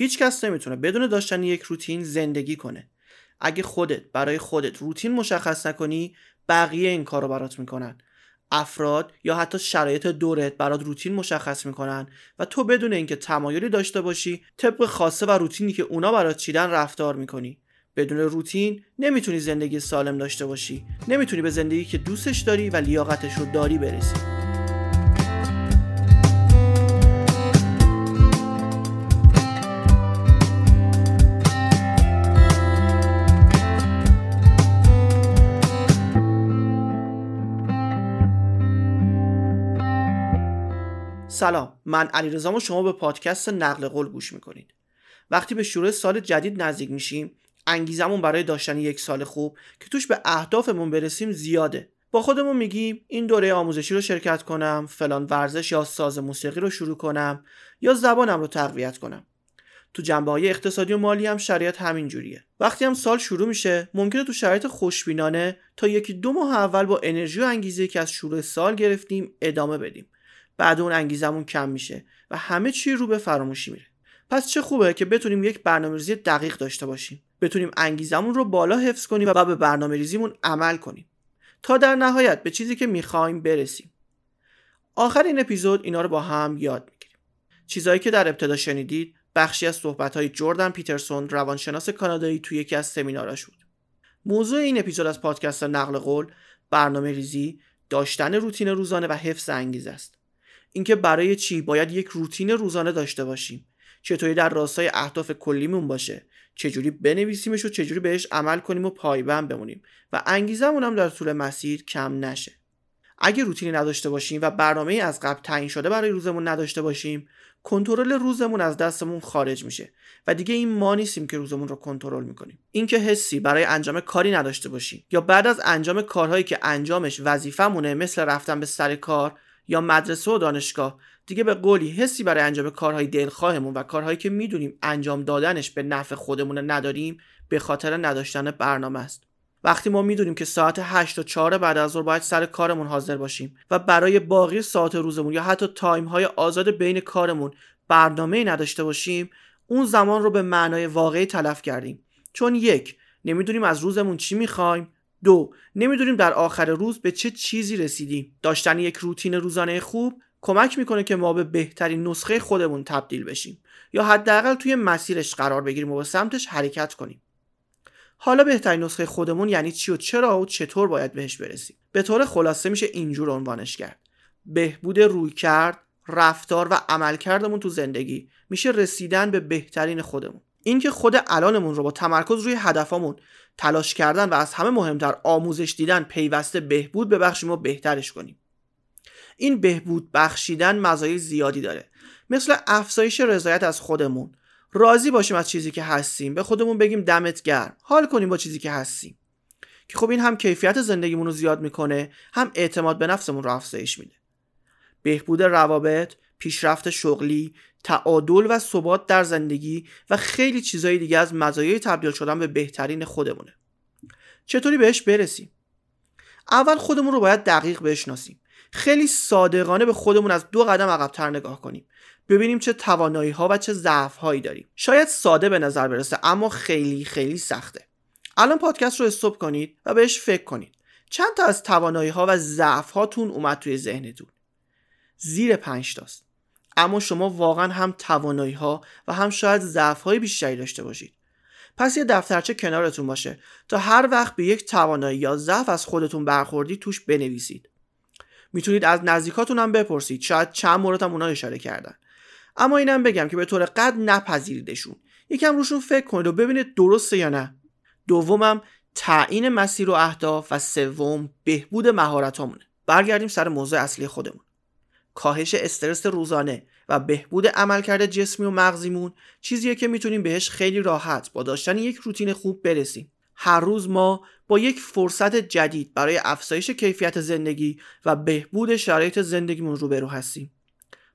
هیچ کس نمی‌تونه بدون داشتن یک روتین زندگی کنه. اگه خودت برای خودت روتین مشخص نکنی بقیه این کار رو برات می‌کنن. افراد یا حتی شرایط دورت برات روتین مشخص می‌کنن و تو بدون اینکه تمایلی داشته باشی طبق خاصه و روتینی که اونا برات چیدن رفتار می‌کنی. بدون روتین نمی‌تونی زندگی سالم داشته باشی. نمی‌تونی به زندگی که دوستش داری و لیاقتش رو داری برسی. سلام من علیرضام و شما به پادکست نقل قول گوش می‌کنید. وقتی به شروع سال جدید نزدیک میشیم انگیزمون برای داشتن یک سال خوب که توش به اهدافمون برسیم زیاده. با خودمون میگیم این دوره آموزشی رو شرکت کنم فلان ورزش یا ساز موسیقی رو شروع کنم یا زبانم رو تقویت کنم. تو جنبه های اقتصادی و مالی هم شرایط همین جوریه. وقتی هم سال شروع میشه ممکنه تو شرایط خوشبینانه تا یکی دو ماه اول با انرژی و انگیزه که از شروع سال گرفتیم ادامه بدیم. بعد اون انگیزمون کم میشه و همه چی رو به فراموشی میره. پس چه خوبه که بتونیم یک برنامه‌ریزی دقیق داشته باشیم. بتونیم انگیزمون رو بالا حفظ کنیم و به برنامه ریزیمون عمل کنیم. تا در نهایت به چیزی که می‌خوایم برسیم. آخر این اپیزود اینا رو با هم یاد می‌گیریم. چیزهایی که در ابتدا شنیدید بخشی از صحبت‌های جردن پیترسون روانشناس کانادایی توی یکی از سمیناراش بود. موضوع این اپیزود از پادکست نقل قول برنامه ریزی داشتن روتین روزانه و حفظ انگیزه است. اینکه برای چی باید یک روتین روزانه داشته باشیم؟ چطوری در راستای اهداف کلیمون باشه؟ چجوری بنویسیمش و چجوری بهش عمل کنیم و پایبند بمونیم؟ و انگیزمون هم در طول مسیر کم نشه. اگه روتینی نداشته باشیم و برنامه از قبل تعیین شده برای روزمون نداشته باشیم کنترل روزمون از دستمون خارج میشه و دیگه این ما نیستیم که روزمون رو کنترل می‌کنیم. اینکه حسی برای انجام کاری نداشته باشیم یا بعد از انجام کارهایی که انجامش وظیفه‌مونه مثل رفتن به سر کار یا مدرسه و دانشگاه. دیگه به قولی حسی برای انجام کارهای دلخواهمون و کارهایی که می‌دونیم انجام دادنش به نفع خودمون نداریم به خاطر نداشتن برنامه است. وقتی ما می‌دونیم که ساعت 8 و 4 بعد از ظهر باید سر کارمون حاضر باشیم و برای باقی ساعت روزمون یا حتی تایم های آزاد بین کارمون برنامه نداشته باشیم اون زمان رو به معنای واقعی تلف کردیم. چون یک نمی‌دونیم از روزمون چی می‌خوایم. دو نمی‌دونیم در آخر روز به چه چیزی رسیدیم. داشتن یک روتین روزانه خوب کمک می‌کنه که ما به بهترین نسخه خودمون تبدیل بشیم. یا حداقل توی مسیرش قرار بگیریم و به سمتش حرکت کنیم. حالا بهترین نسخه خودمون یعنی چی و چرا و چطور باید بهش برسیم؟ به طور خلاصه میشه اینجور عنوانش کرد. بهبود روی کرد رفتار و عملکردمون تو زندگی میشه رسیدن به بهترین خودمون. اینکه خود الانمون رو با تمرکز روی هدفمون تلاش کردن و از همه مهمتر آموزش دیدن پیوسته بهبود ببخشیم و بهترش کنیم. این بهبود بخشیدن مزایای زیادی داره. مثل افزایش رضایت از خودمون. راضی باشیم از چیزی که هستیم. به خودمون بگیم دمت گرم. حال کنیم با چیزی که هستیم. که خب این هم کیفیت زندگیمون رو زیاد می‌کنه هم اعتماد به نفسمون رو افزایش میده. بهبود روابط پیشرفت شغلی تعادل و ثبات در زندگی و خیلی چیزهای دیگه از مزایای تبدیل شدن به بهترین خودمونه. چطوری بهش برسیم؟ اول خودمون رو باید دقیق بشناسیم. خیلی صادقانه به خودمون از دو قدم عقبتر نگاه کنیم. ببینیم چه توانایی ها و چه ضعف هایی داریم. شاید ساده به نظر برسه اما خیلی خیلی سخته. الان پادکست رو استوب کنید و بهش فکر کنید. چند تا از توانایی ها و ضعف هاتون اومد توی ذهنتون. زیر پنج تاست. اما شما واقعا هم توانایی ها و هم شاید ضعف های بیشتری داشته باشید. پس یه دفترچه کنارتون باشه تا هر وقت به یک توانایی یا ضعف از خودتون برخوردی توش بنویسید. می‌تونید از نزدیکاتون هم بپرسید. شاید چند مورد هم اونا اشاره کردن. اما اینم بگم که به طور قد نپذیریدشون. یکم روشون فکر کنید و ببینید درسته یا نه. دومم تعیین مسیر و اهداف و سوم بهبود مهارتامونه. برگردیم سر موضوع اصلی خودمون. کاهش استرس روزانه و بهبود عملکرد جسمی و مغزیمون چیزیه که می‌تونیم بهش خیلی راحت با داشتن یک روتین خوب برسیم. هر روز ما با یک فرصت جدید برای افزایش کیفیت زندگی و بهبود شرایط زندگیمون روبرو هستیم.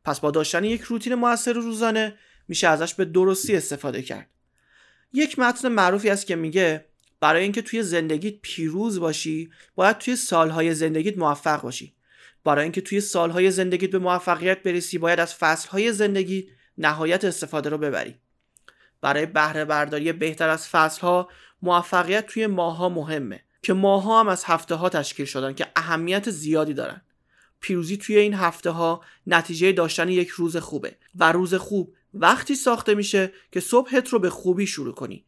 پس با داشتن یک روتین موثر روزانه میشه ازش به درستی استفاده کرد. یک متن معروفی است که میگه برای اینکه توی زندگیت پیروز باشی باید توی سالهای زندگیت موفق باشی. برای اینکه توی سالهای زندگیت به موفقیت برسی باید از فصلهای زندگی نهایت استفاده رو ببری. برای بهره برداری بهتر از فصلها موفقیت توی ماها مهمه که ماها هم از هفته ها تشکیل شدن که اهمیت زیادی دارن. پیروزی توی این هفته ها نتیجه داشتن یک روز خوبه و روز خوب وقتی ساخته میشه که صبحت رو به خوبی شروع کنی.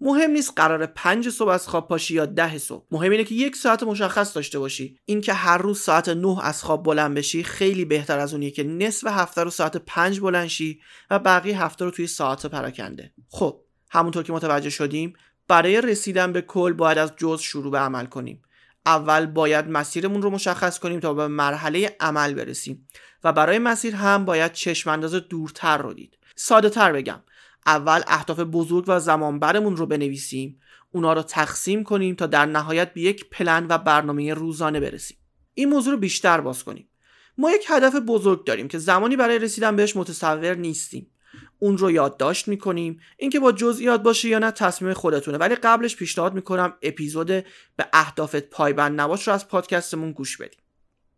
مهم نیست قرار پنج صبح از خواب پاشی یا ده صبح. مهم اینه که یک ساعت مشخص داشته باشی. اینکه هر روز ساعت نه از خواب بلند بشی خیلی بهتر از اونیه که نصف هفته رو ساعت پنج بلند شی و بقیه هفته رو توی ساعت پراکنده. خب همونطور که متوجه شدیم برای رسیدن به کل باید از جز شروع به عمل کنیم. اول باید مسیرمون رو مشخص کنیم تا به مرحله عمل برسیم و برای مسیر هم باید چشم انداز دورتر رو دید. ساده تر بگم. اول اهداف بزرگ و زمانبرمون رو بنویسیم. اونا رو تقسیم کنیم تا در نهایت به یک پلن و برنامه روزانه برسیم. این موضوع رو بیشتر باز کنیم. ما یک هدف بزرگ داریم که زمانی برای رسیدن بهش متصور نیستیم. اون رو یادداشت می‌کنیم. اینکه با جزئیات باشه یا نه تصمیم خودتونه. ولی قبلش پیشنهاد می‌کنم اپیزود به اهدافت پایبند نباش رو از پادکستمون گوش بدیم.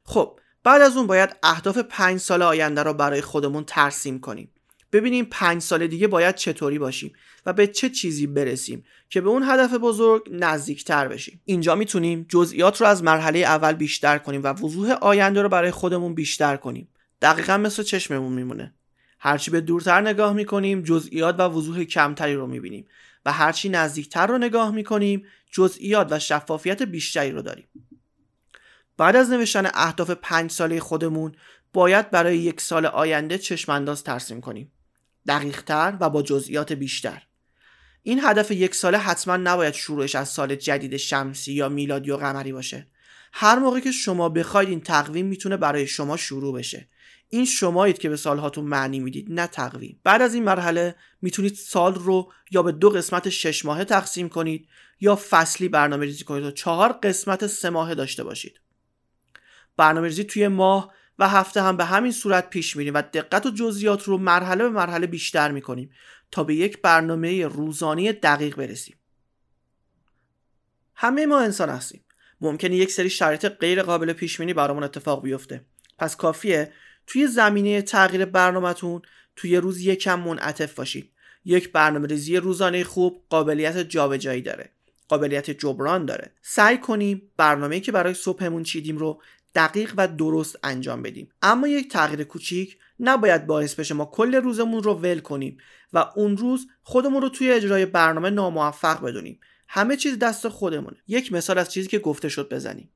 خب بعد از اون باید اهداف پنج سال آینده رو برای خودمون ترسیم کنیم. ببینیم پنج سال دیگه باید چطوری باشیم و به چه چیزی برسیم که به اون هدف بزرگ نزدیکتر بشیم. اینجا می‌تونیم جزئیات رو از مرحله اول بیشتر کنیم و وضوح آینده رو برای خودمون بیشتر کنیم. دقیقا مثل چشممون میمونه. هرچی به دورتر نگاه می‌کنیم جزئیات و وضوح کمتری رو می‌بینیم و هرچی نزدیکتر رو نگاه می‌کنیم جزئیات و شفافیت بیشتری رو داریم. بعد از نوشتن اهداف پنج ساله خودمون باید برای یک سال آینده چشمانداز ترسیم کنیم. دقیقتر و با جزئیات بیشتر. این هدف یک ساله حتما نباید شروعش از سال جدید شمسی یا میلادی و قمری باشه. هر موقع که شما بخواید این تقویم می‌تونه برای شما شروع بشه. این شمایید که به سالهاتون معنی می‌دید نه تقویم. بعد از این مرحله می‌تونید سال رو یا به دو قسمت شش ماهه تقسیم کنید یا فصلی برنامه ریزی کنید و چهار قسمت سه ماهه داشته باشید. برنامه ریزی توی ماه و هفته هم به همین صورت پیش میریم و دقت و جزئیات رو مرحله به مرحله بیشتر می‌کنیم تا به یک برنامه روزانه دقیق برسیم. همه ما انسان هستیم. ممکنه یک سری شرایط غیر قابل پیش بینی برامون اتفاق بیفته. پس کافیه توی زمینه تغییر برنامهتون توی روز یکم منعطف باشید. یک برنامه ریزی روزانه خوب قابلیت جابجایی داره. قابلیت جبران داره. سعی کنیم برنامه‌ای که برای صبحمون چیدیم رو دقیق و درست انجام بدیم. اما یک تغییر کوچیک نباید باعث بشه ما کل روزمون رو ول کنیم و اون روز خودمون رو توی اجرای برنامه ناموفق بدونیم. همه چیز دست خودمونه. یک مثال از چیزی که گفته شد بزنیم.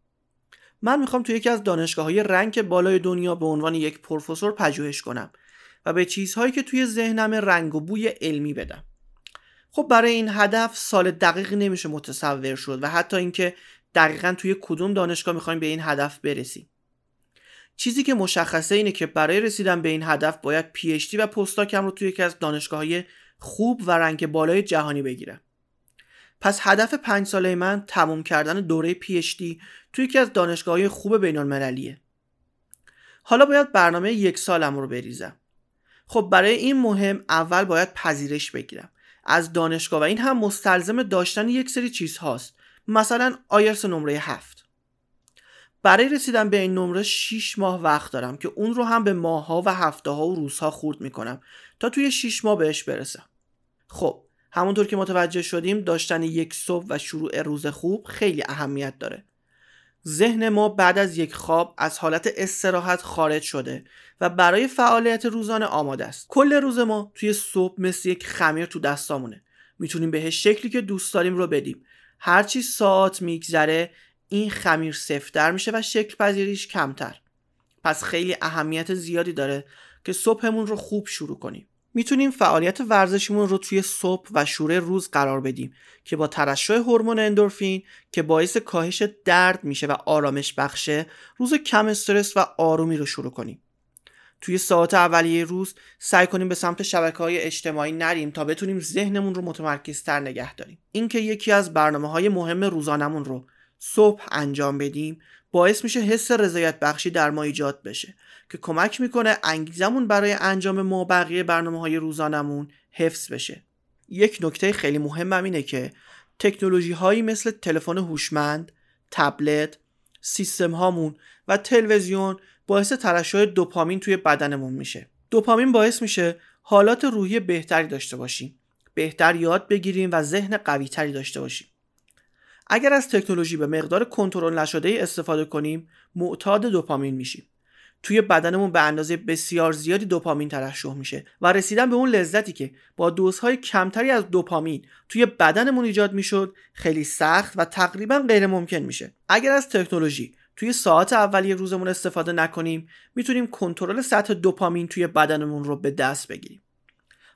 من می‌خوام توی یکی از دانشگاه های رنگ بالای دنیا به عنوان یک پروفسور پژوهش کنم و به چیزهایی که توی ذهنم رنگ و بوی علمی بدم. خب برای این هدف سال دقیق نمیشه متصور شد و حتی اینکه دقیقا توی کدوم دانشگاه می‌خوایم به این هدف برسیم. چیزی که مشخصه اینه که برای رسیدن به این هدف باید پی و پستاکم رو توی یکی از دانشگاه های خوب و رنگ بالای جهانی بگیرم. پس هدف پنج ساله من تموم کردن دوره پی توی یکی از دانشگاه های خوب بین المللیه حالا باید برنامه یک سالم رو بریزم. خب برای این مهم اول باید پذیرش بگیرم. از دانشگاه و این هم مستلزم داشتن یک سری چیزهاست. مثلا آیرس نمره هفت. برای رسیدن به این نمره 6 ماه وقت دارم که اون رو هم به ماهها و هفته ها و روزها خورد می‌کنم تا توی 6 ماه بهش برسم. خب همونطور که متوجه شدیم داشتن یک صبح و شروع روز خوب خیلی اهمیت داره. ذهن ما بعد از یک خواب از حالت استراحت خارج شده و برای فعالیت روزانه آماده است. کل روز ما توی صبح مثل یک خمیر تو دستامونه. می‌تونیم بهش شکلی که دوست داریم رو بدیم. هرچی ساعت میگذره این خمیر سفتر میشه و شکل پذیریش کمتر. پس خیلی اهمیت زیادی داره که صبحمون رو خوب شروع کنیم. می‌تونیم فعالیت ورزشیمون رو توی صبح و شوره روز قرار بدیم که با ترشح هورمون اندورفین که باعث کاهش درد میشه و آرامش بخشه روز کم استرس و آرومی رو شروع کنیم. توی ساعت اولیه روز سعی کنیم به سمت شبکه های اجتماعی نریم تا بتونیم ذهنمون رو متمرکزتر نگه داریم. اینکه یکی از برنامه های مهم روزانمون رو صبح انجام بدیم باعث میشه حس رضایت بخشی در ما ایجاد بشه که کمک می‌کنه انگیزمون برای انجام ما بقیه برنامه های روزانمون حفظ بشه. یک نکته خیلی مهمم اینه که تکنولوژی هایی مثل تلفن هوشمند، تبلت، سیستم هامون و تلویزیون باعث ترشح دوپامین توی بدنمون میشه. دوپامین باعث میشه حالات روحی بهتری داشته باشیم. بهتر یاد بگیریم و ذهن قوی تری داشته باشیم. اگر از تکنولوژی به مقدار کنترل نشده استفاده کنیم معتاد دوپامین میشیم. توی بدنمون به اندازه بسیار زیادی دوپامین ترشح میشه و رسیدن به اون لذتی که با دوزهای کمتری از دوپامین توی بدنمون ایجاد می‌شد خیلی سخت و تقریبا غیر ممکن میشه. اگر از تکنولوژی توی ساعت اولیه روزمون استفاده نکنیم می‌تونیم کنترل سطح دوپامین توی بدنمون رو به دست بگیریم.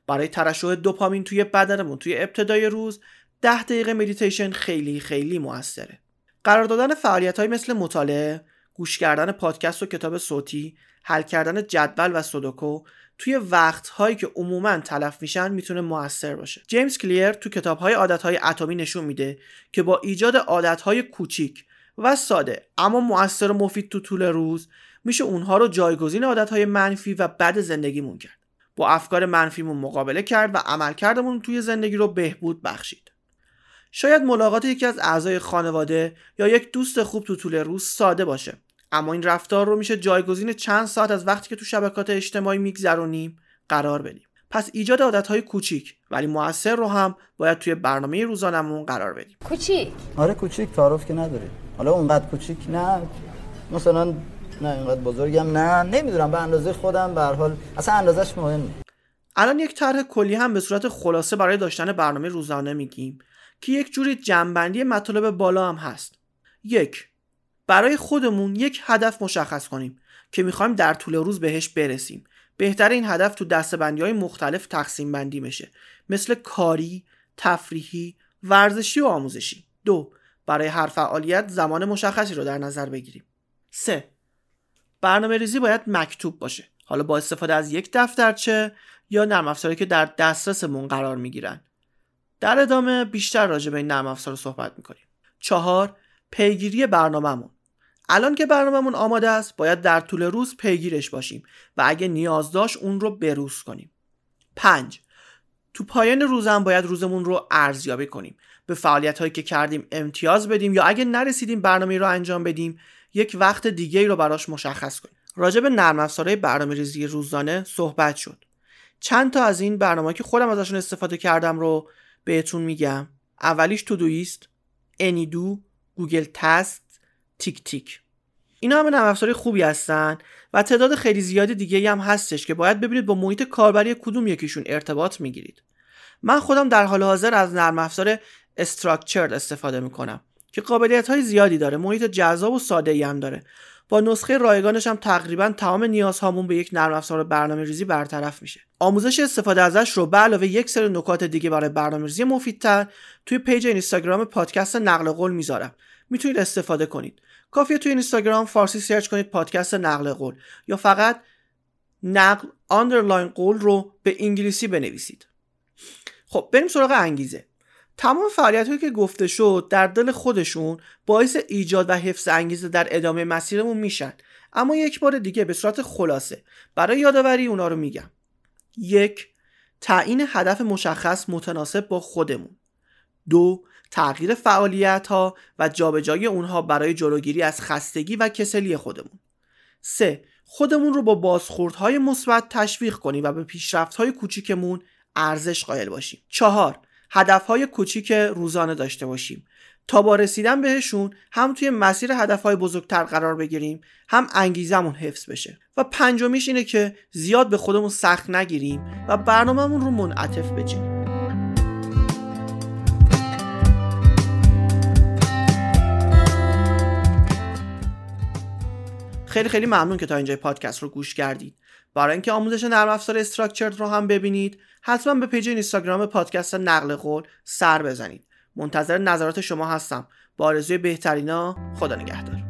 برای ترشح دوپامین توی بدنمون توی ابتدای روز ده دقیقه مدیتیشن خیلی خیلی موثره. قرار دادن فعالیت مثل مطالعه گوش کردن پادکست و کتاب صوتی حل کردن جدول و سودوکو توی وقت هایی که عموما تلف میشن می‌تونه موثر باشه. جیمز کلیر تو کتاب عادت های اتمی نشون میده که با ایجاد عادت های کوچیک و ساده. اما موثر و مفید تو طول روز میشه اونها رو جایگزین عادت های منفی و بد زندگیمون کرد. با افکار منفیمون مقابله کرد و عملکردمون توی زندگی رو بهبود بخشید. شاید ملاقات یکی از اعضای خانواده یا یک دوست خوب تو طول روز ساده باشه. اما این رفتار رو میشه جایگزین چند ساعت از وقتی که تو شبکات اجتماعی میگذرونیم قرار بدیم. پس ایجاد عادتهای کوچیک ولی موثر رو هم باید توی برنامه روزانمون قرار بدیم. کوچیک؟ آره کوچیک تعارف که نداری. حالا اونقدر کوچیک نه. مثلا نه اینقدر بزرگم نه. نمی‌دونم به اندازه خودم به حال. اصلا اندازش مهم نیست. الان یک طرح کلی هم به صورت خلاصه برای داشتن برنامه روزانه میگیم که یک جوری جنبندی مطالب بالا هم هست. یک برای خودمون یک هدف مشخص کنیم که می‌خوایم در طول روز بهش برسیم. بهتر این هدف تو دستبندی های مختلف تقسیم بندی میشه مثل کاری، تفریحی، ورزشی و آموزشی. دو برای هر فعالیت زمان مشخصی رو در نظر بگیریم. سه برنامه ریزی باید مکتوب باشه. حالا با استفاده از یک دفترچه یا نرم افزاری که در دسترسمون قرار می‌گیرن. در ادامه بیشتر راجع به این نرم افزار صحبت می‌کنیم. چهار پیگیری برنامهمون. الان که برنامهمون آماده است باید در طول روز پیگیرش باشیم و اگه نیاز داشت اون رو بروز کنیم. 5 تو پایان روزم باید روزمون رو ارزیابی کنیم. به فعالیت هایی که کردیم امتیاز بدیم یا اگه نرسیدیم برنامه رو انجام بدیم یک وقت دیگه ای رو براش مشخص کنیم. راجع به نرم افزارهای برنامه ریزی روزانه صحبت شد. چند تا از این برنامه که خودم ازشون استفاده کردم رو بهتون میگم. اولیش Todoist Any.do Google Tasks TickTick. اینا همه نرم افزارهای خوبی هستن و تعداد خیلی زیادی دیگه هم هستش که باید ببینید با محیط کاربری کدوم یکیشون ارتباط می‌گیرید. من خودم در حال حاضر از نرم افزار Structured استفاده می‌کنم که قابلیت های زیادی داره محیط جذاب و ساده ای هم داره. با نسخه رایگانش هم تقریبا تمام نیازهامون به یک نرم افزار برنامه ریزی برطرف میشه. آموزش استفاده ازش رو به علاوه یک سری نکات دیگه برای برنامه ریزی مفیدتر توی page اینستاگرام پادکست نقل قول می‌ذارم. می‌تونید استفاده کنید. کافیه توی اینستاگرام فارسی search کنید پادکست نقل قول یا فقط نقل underline قول رو به انگلیسی بنویسید. خب بریم سراغ انگیزه. تمام فعالیت هایی که گفته شد در دل خودشون باعث ایجاد و حفظ انگیزه در ادامه مسیرمون میشن. اما یک بار دیگه به صورت خلاصه برای یادآوری اونا رو میگم. یک تعیین هدف مشخص متناسب با خودمون. دو تغییر فعالیت ها و جابجایی اونها برای جلوگیری از خستگی و کسلی خودمون. سه خودمون رو با بازخوردهای مثبت تشویق کنیم و به پیشرفت‌های کوچیکمون ارزش قائل باشیم. چهار هدفهای کوچیک روزانه داشته باشیم. تا با رسیدن بهشون هم توی مسیر هدفهای بزرگتر قرار بگیریم هم انگیزمون حفظ بشه. و پنجمیش اینه که زیاد به خودمون سخت نگیریم و برنامهمون رو منعطف بچینیم. خیلی خیلی ممنون که تا اینجای پادکست رو گوش کردید. برای اینکه آموزش نرم افزار استراکچرد رو هم ببینید حتما به پیج اینستاگرام پادکست نقل قول سر بزنید. منتظر نظرات شما هستم. با آرزوی بهترینا خدا نگهدار.